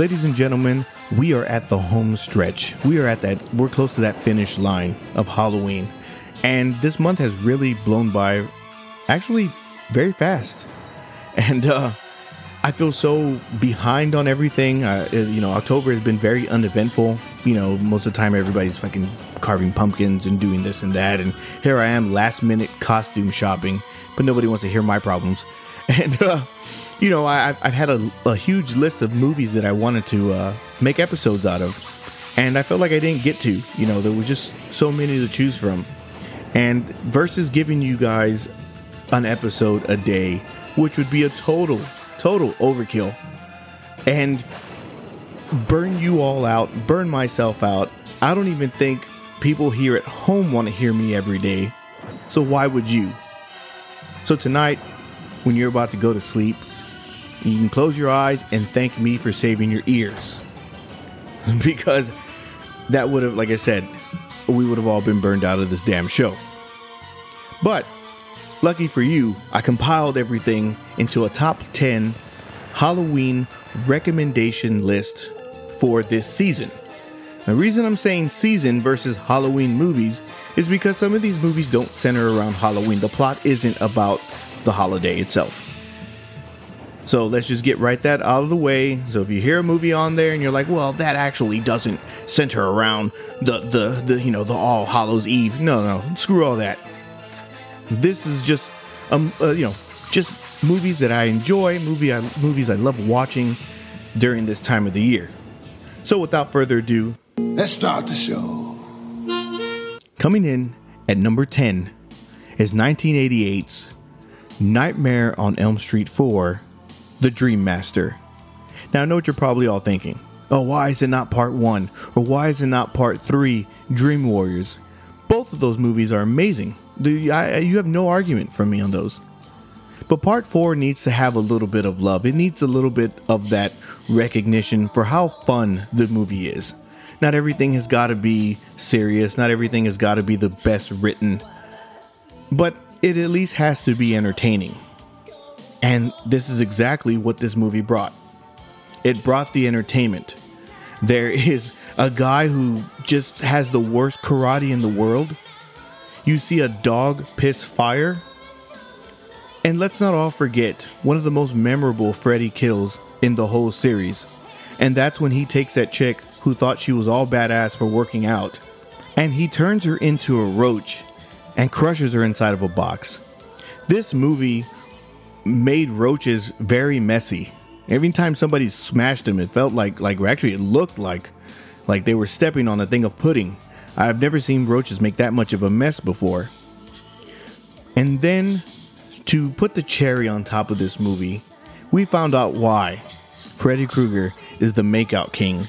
Ladies and gentlemen, we are at the home stretch. We are at that, we're close to that finish line of Halloween. And this month has really blown by actually very fast. And uh, I feel so behind on everything. Uh, you know, October has been very uneventful. You know, most of the time everybody's fucking carving pumpkins and doing this and that. And here I am, last minute costume shopping, but nobody wants to hear my problems. And, uh, you know, I, I've had a, a, huge list of movies that I wanted to uh, make episodes out of. And I felt like I didn't get to. You know, there was just so many to choose from. And versus giving you guys an episode a day, which would be a total, total overkill, and burn you all out, burn myself out. I don't even think people here at home want to hear me every day. So why would you? So tonight, when you're about to go to sleep, you can close your eyes and thank me for saving your ears. because that would have, like I said, we would have all been burned out of this damn show. But lucky for you, I compiled everything into a top 10 Halloween recommendation list for this season. The reason I'm saying season versus Halloween movies is because some of these movies don't center around Halloween. The plot isn't about the holiday itself. So let's just get right that out of the way. So if you hear a movie on there and you're like, well, that actually doesn't center around the the, the you know the All Hallows Eve. No, no, screw all that. This is just um uh, you know just movies that I enjoy, movie I, movies I love watching during this time of the year. So without further ado, let's start the show. Coming in at number 10 is 1988's Nightmare on Elm Street 4 the Dream Master. Now, I know what you're probably all thinking. Oh, why is it not part one? Or why is it not part three, Dream Warriors? Both of those movies are amazing. You have no argument from me on those. But part four needs to have a little bit of love. It needs a little bit of that recognition for how fun the movie is. Not everything has got to be serious, not everything has got to be the best written, but it at least has to be entertaining. And this is exactly what this movie brought. It brought the entertainment. There is a guy who just has the worst karate in the world. You see a dog piss fire. And let's not all forget one of the most memorable Freddy kills in the whole series. And that's when he takes that chick who thought she was all badass for working out and he turns her into a roach and crushes her inside of a box. This movie made roaches very messy. Every time somebody smashed them, it felt like like actually it looked like like they were stepping on a thing of pudding. I've never seen roaches make that much of a mess before. And then to put the cherry on top of this movie, we found out why Freddy Krueger is the makeout king.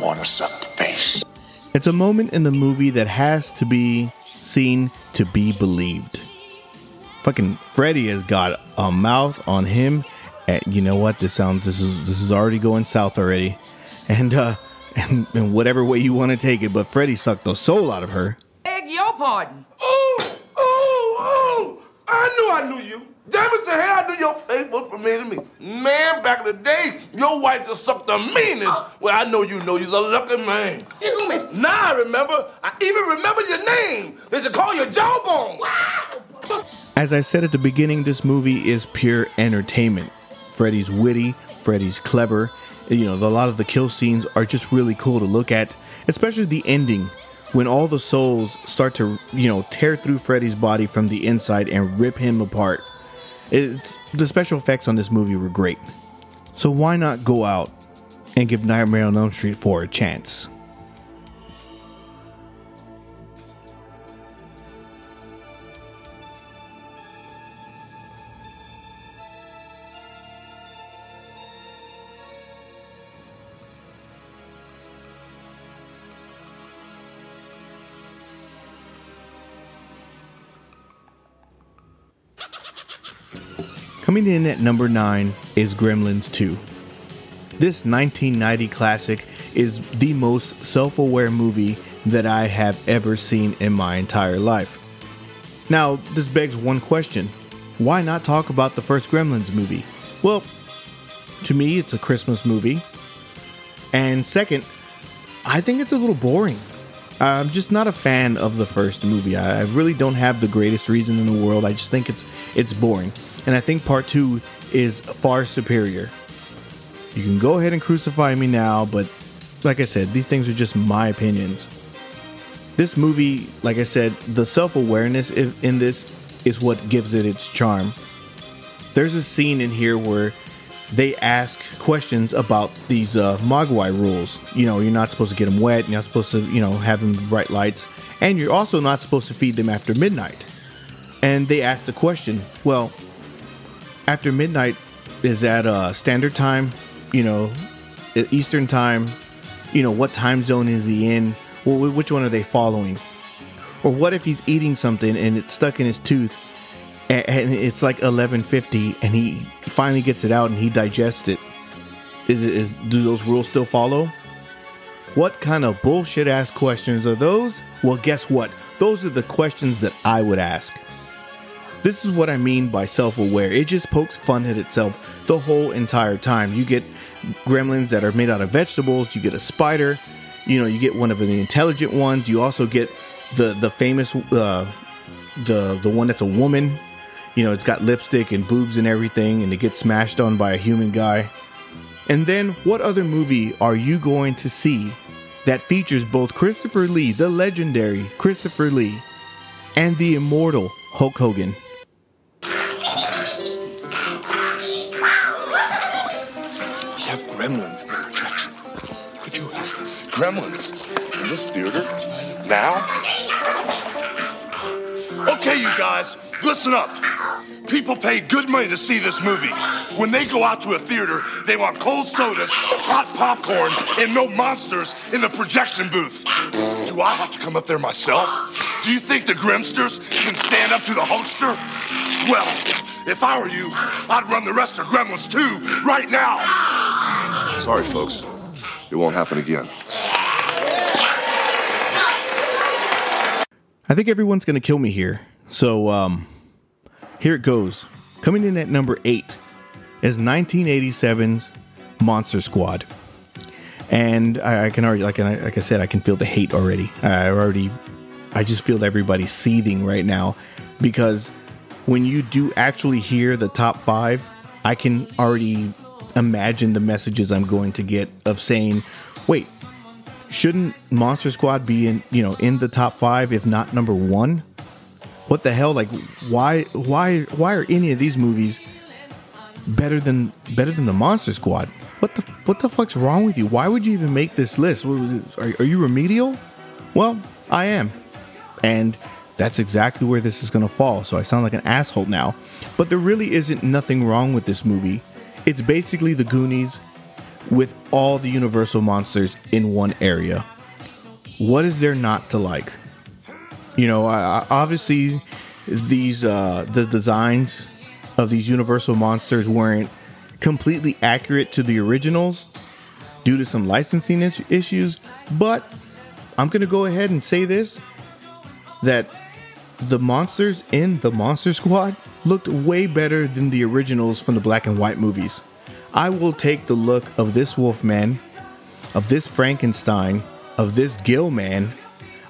Wanna suck the face? It's a moment in the movie that has to be seen to be believed fucking Freddy has got a mouth on him. And you know what? This sounds this is this is already going south already. And uh and in whatever way you want to take it, but Freddy sucked the soul out of her. Beg your pardon. Oh, oh, oh! I knew I knew you. Damn it to hell, I knew your face was familiar to me. Man, back in the day, your wife just sucked the meanest. Well, I know you know you're a lucky man. You me. Now I remember. I even remember your name. They should call you Jawbone. As I said at the beginning, this movie is pure entertainment. Freddy's witty, Freddy's clever. You know, a lot of the kill scenes are just really cool to look at, especially the ending when all the souls start to, you know, tear through Freddy's body from the inside and rip him apart. It's, the special effects on this movie were great. So why not go out and give Nightmare on Elm Street 4 a chance? Coming in at number 9 is Gremlins 2. This 1990 classic is the most self aware movie that I have ever seen in my entire life. Now, this begs one question why not talk about the first Gremlins movie? Well, to me, it's a Christmas movie. And second, I think it's a little boring. I'm just not a fan of the first movie. I really don't have the greatest reason in the world. I just think it's it's boring. And I think part two is far superior. You can go ahead and crucify me now, but like I said, these things are just my opinions. This movie, like I said, the self awareness in this is what gives it its charm. There's a scene in here where they ask questions about these uh, Mogwai rules. You know, you're not supposed to get them wet, you're not supposed to, you know, have them bright lights, and you're also not supposed to feed them after midnight. And they ask the question, well, after midnight is at uh, standard time, you know, Eastern time, you know, what time zone is he in? Well, which one are they following? Or what if he's eating something and it's stuck in his tooth and it's like 11:50 and he finally gets it out and he digests it? Is it is do those rules still follow? What kind of bullshit ass questions are those? Well, guess what? Those are the questions that I would ask. This is what I mean by self aware. It just pokes fun at itself the whole entire time. You get gremlins that are made out of vegetables, you get a spider, you know, you get one of the intelligent ones, you also get the the famous uh the the one that's a woman. You know, it's got lipstick and boobs and everything and it gets smashed on by a human guy. And then what other movie are you going to see that features both Christopher Lee, the legendary Christopher Lee, and the immortal Hulk Hogan? Could you help us? Gremlins? In this theater? Now? Okay, you guys, listen up. People pay good money to see this movie. When they go out to a theater, they want cold sodas, hot popcorn, and no monsters in the projection booth. Do I have to come up there myself? Do you think the Grimsters can stand up to the Hulkster? Well, if I were you, I'd run the rest of Gremlins too, right now. Sorry, folks. It won't happen again. I think everyone's going to kill me here. So, um, here it goes. Coming in at number eight is 1987's Monster Squad. And I, I can already, like, I- like I said, I can feel the hate already. I already, I just feel everybody seething right now because when you do actually hear the top five, I can already imagine the messages I'm going to get of saying, wait, shouldn't Monster Squad be in you know in the top five if not number one? What the hell? Like why why why are any of these movies better than better than the Monster Squad? What the what the fuck's wrong with you? Why would you even make this list? Are, are you remedial? Well, I am, and that's exactly where this is gonna fall. So I sound like an asshole now, but there really isn't nothing wrong with this movie. It's basically the Goonies with all the Universal monsters in one area. What is there not to like? You know, I, I- obviously these uh, the designs of these Universal monsters weren't completely accurate to the originals due to some licensing is- issues, but I'm gonna go ahead and say this that the monsters in the Monster Squad looked way better than the originals from the black and white movies. I will take the look of this Wolfman, of this Frankenstein, of this Gill Man,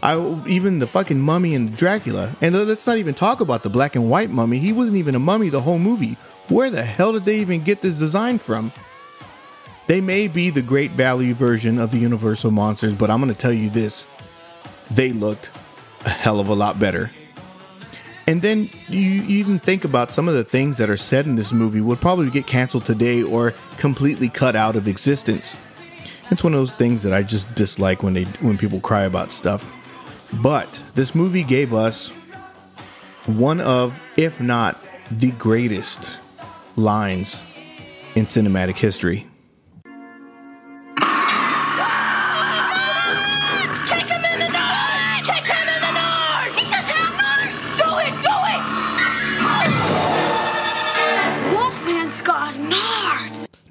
I even the fucking mummy and Dracula. And let's not even talk about the black and white mummy. He wasn't even a mummy the whole movie. Where the hell did they even get this design from? They may be the great value version of the Universal monsters, but I'm going to tell you this they looked a hell of a lot better. And then you even think about some of the things that are said in this movie would probably get canceled today or completely cut out of existence. It's one of those things that I just dislike when they when people cry about stuff. But this movie gave us one of, if not the greatest lines in cinematic history.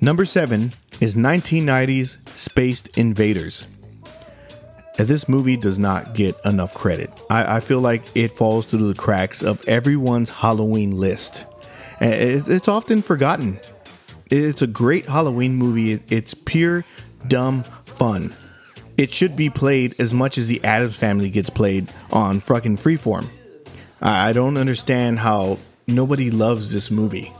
Number seven is 1990's Spaced Invaders. And this movie does not get enough credit. I, I feel like it falls through the cracks of everyone's Halloween list. It- It's often forgotten. It's a great Halloween movie. It's pure dumb fun. It should be played as much as the Addams Family gets played on fucking Freeform. I don't understand how nobody loves this movie.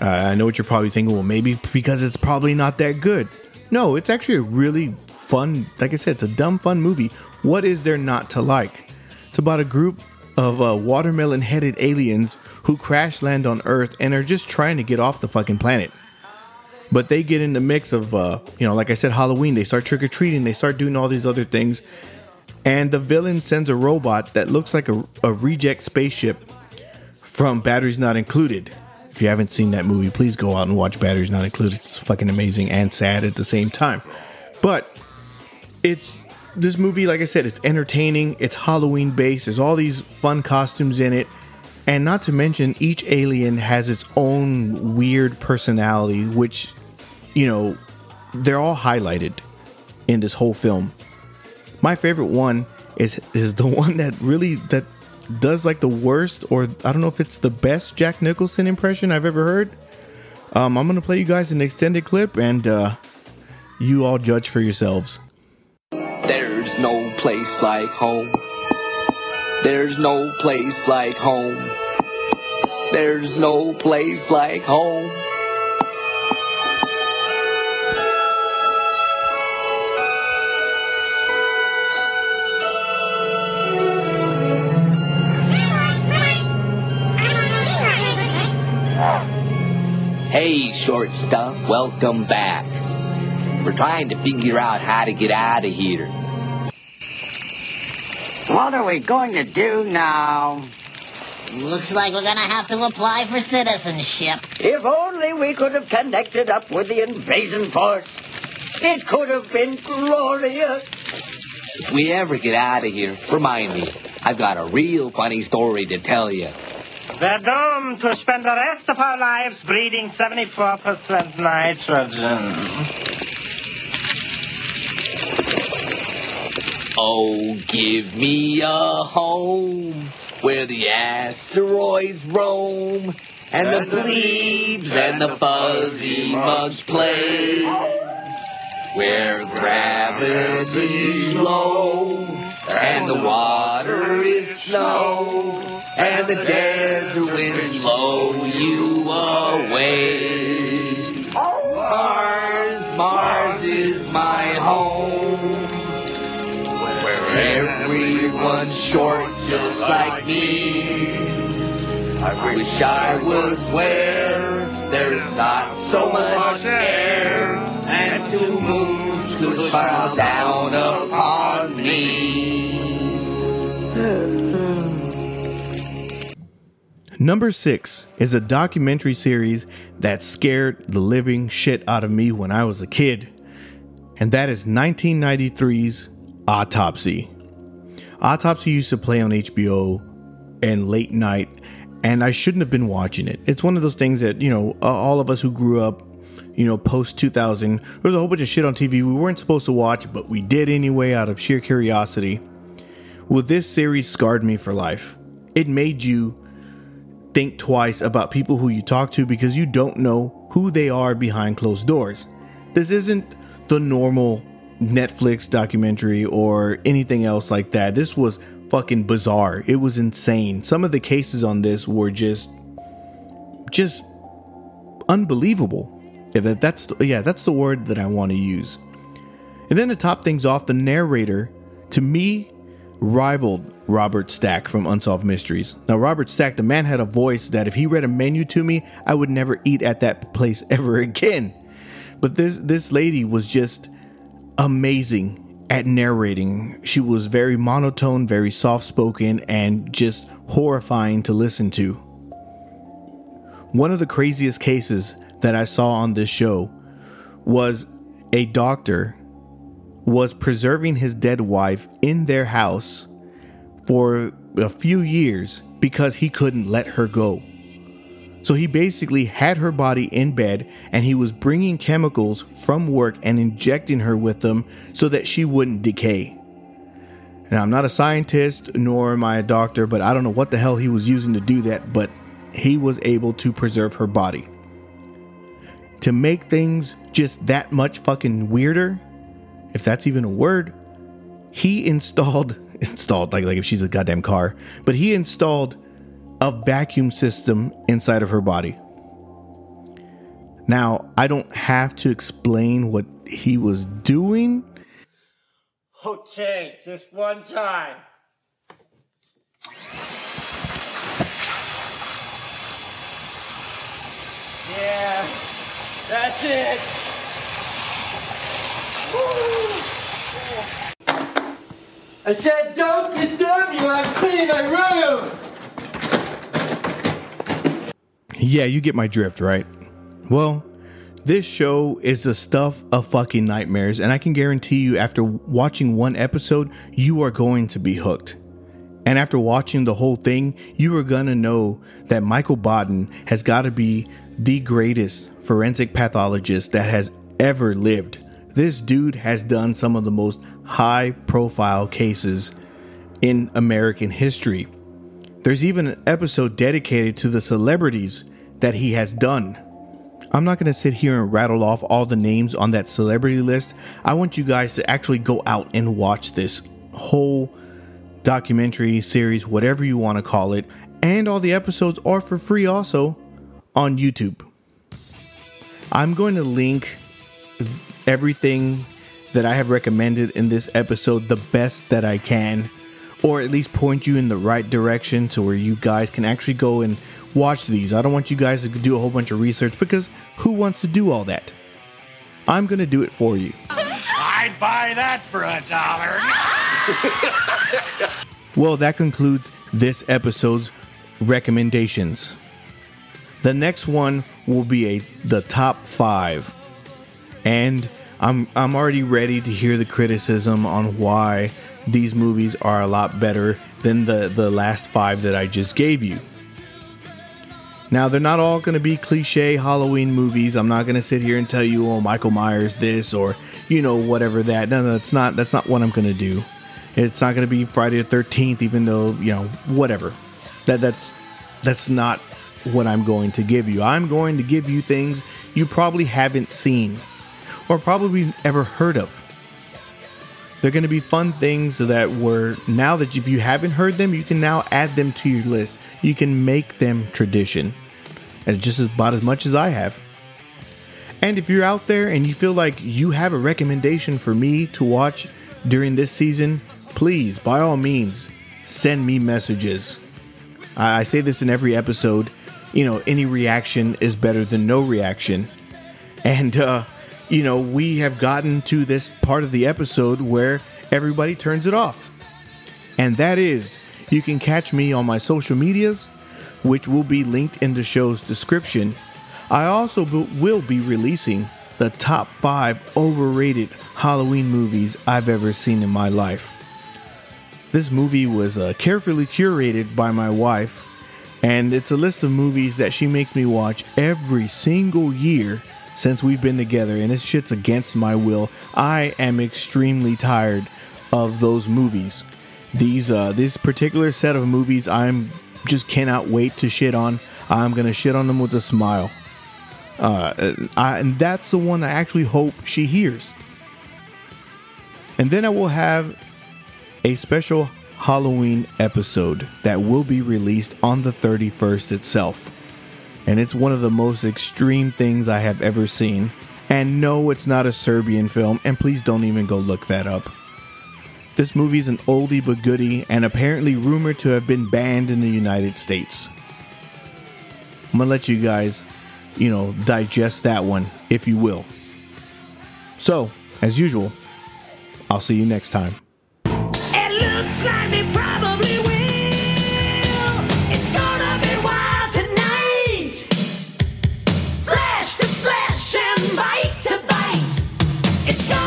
Uh, I know what you're probably thinking. Well, maybe because it's probably not that good. No, it's actually a really fun. Like I said, it's a dumb fun movie. What is there not to like? It's about a group of uh, watermelon-headed aliens who crash land on Earth and are just trying to get off the fucking planet. But they get in the mix of, uh, you know, like I said, Halloween. They start trick or treating. They start doing all these other things, and the villain sends a robot that looks like a, a reject spaceship from Batteries Not Included. If you haven't seen that movie, please go out and watch Batteries Not Included. It's fucking amazing and sad at the same time. But it's this movie, like I said, it's entertaining. It's Halloween based. There's all these fun costumes in it. And not to mention, each alien has its own weird personality, which, you know, they're all highlighted in this whole film. My favorite one is is the one that really that does like the worst, or I don't know if it's the best Jack Nicholson impression I've ever heard. Um, I'm gonna play you guys an extended clip, and uh, you all judge for yourselves. There's no place like home. There's no place like home. There's no place like home. Short stuff, welcome back. We're trying to figure out how to get out of here. What are we going to do now? Looks like we're gonna have to apply for citizenship. If only we could have connected up with the invasion force. It could have been glorious. If we ever get out of here, remind me. I've got a real funny story to tell you. We're doomed to spend the rest of our lives breathing 74% nitrogen. Oh, give me a home where the asteroids roam and the plebes and the fuzzy mugs play. Where gravity's low and the water is snow and the desert winds blow you away. Mars, Mars is my home where everyone's short just like me. I wish I was where there's not so much air and to move could smile down upon me. Number six is a documentary series that scared the living shit out of me when I was a kid, and that is 1993's Autopsy. Autopsy used to play on HBO and late night, and I shouldn't have been watching it. It's one of those things that, you know, all of us who grew up, you know, post 2000, there was a whole bunch of shit on TV we weren't supposed to watch, but we did anyway out of sheer curiosity. Well, this series scarred me for life. It made you think twice about people who you talk to because you don't know who they are behind closed doors. This isn't the normal Netflix documentary or anything else like that. This was fucking bizarre. It was insane. Some of the cases on this were just just unbelievable. If that, that's yeah, that's the word that I want to use. And then to top things off, the narrator to me rivaled Robert Stack from Unsolved Mysteries. Now, Robert Stack, the man had a voice that if he read a menu to me, I would never eat at that place ever again. But this this lady was just amazing at narrating. She was very monotone, very soft spoken, and just horrifying to listen to. One of the craziest cases that I saw on this show was a doctor was preserving his dead wife in their house for a few years because he couldn't let her go. So he basically had her body in bed and he was bringing chemicals from work and injecting her with them so that she wouldn't decay. Now, I'm not a scientist nor am I a doctor, but I don't know what the hell he was using to do that, but he was able to preserve her body. to make things just that much fucking weirder, if that's even a word, he installed installed like like if she's a goddamn car, but he installed a vacuum system inside of her body. Now, I don't have to explain what he was doing. Okay, just one time. Yeah, that's it. Woo. I said, don't disturb you. I'm cleaning my room. Yeah, you get my drift, right? Well, this show is the stuff of fucking nightmares, and I can guarantee you, after watching one episode, you are going to be hooked. And after watching the whole thing, you are gonna know that Michael Baden has gotta be the greatest forensic pathologist that has ever lived. This dude has done some of the most high profile cases in American history. There's even an episode dedicated to the celebrities that he has done. I'm not going to sit here and rattle off all the names on that celebrity list. I want you guys to actually go out and watch this whole documentary series, whatever you want to call it. And all the episodes are for free also on YouTube. I'm going to link everything that I have recommended in this episode the best that I can, or at least point you in the right direction to where you guys can actually go and watch these. I don't want you guys to do a whole bunch of research because who wants to do all that? I'm going to do it for you. I'd buy that for a dollar. Well, that concludes this episode's recommendations. The next one will be a the top 5. And I'm I'm already ready to hear the criticism on why these movies are a lot better than the the last 5 that I just gave you. Now, they're not all going to be cliche Halloween movies. I'm not going to sit here and tell you, "Oh, Michael Myers this" or you know whatever that. No, no, that's not that's not what I'm going to do. It's not going to be Friday the 13th, even though you know whatever. That that's that's not what I'm going to give you. I'm going to give you things you probably haven't seen or probably ever heard of. They're going to be fun things that were now that if you haven't heard them, you can now add them to your list. You can make them tradition, and just about as much as I have. And if you're out there and you feel like you have a recommendation for me to watch during this season, please, by all means, send me messages. I, I say this in every episode. You know, any reaction is better than no reaction. And, uh, you know, we have gotten to this part of the episode where everybody turns it off. And that is, you can catch me on my social medias, which will be linked in the show's description. I also will be releasing the top five overrated Halloween movies I've ever seen in my life. This movie was uh, carefully curated by my wife, and it's a list of movies that she makes me watch every single year since we've been together, and this shit's against my will. I am extremely tired of those movies. These uh, this particular set of movies, I'm just cannot wait to shit on. I'm gonna shit on them with a smile. Uh, I, and that's the one I actually hope she hears. And then I will have a special Halloween episode that will be released on the 31st itself. And it's one of the most extreme things I have ever seen. And no, it's not a Serbian film, and please don't even go look that up. This movie is an oldie but goodie, and apparently rumored to have been banned in the United States. I'm gonna let you guys, you know, digest that one, if you will. So, as usual, I'll see you next time. It's gone.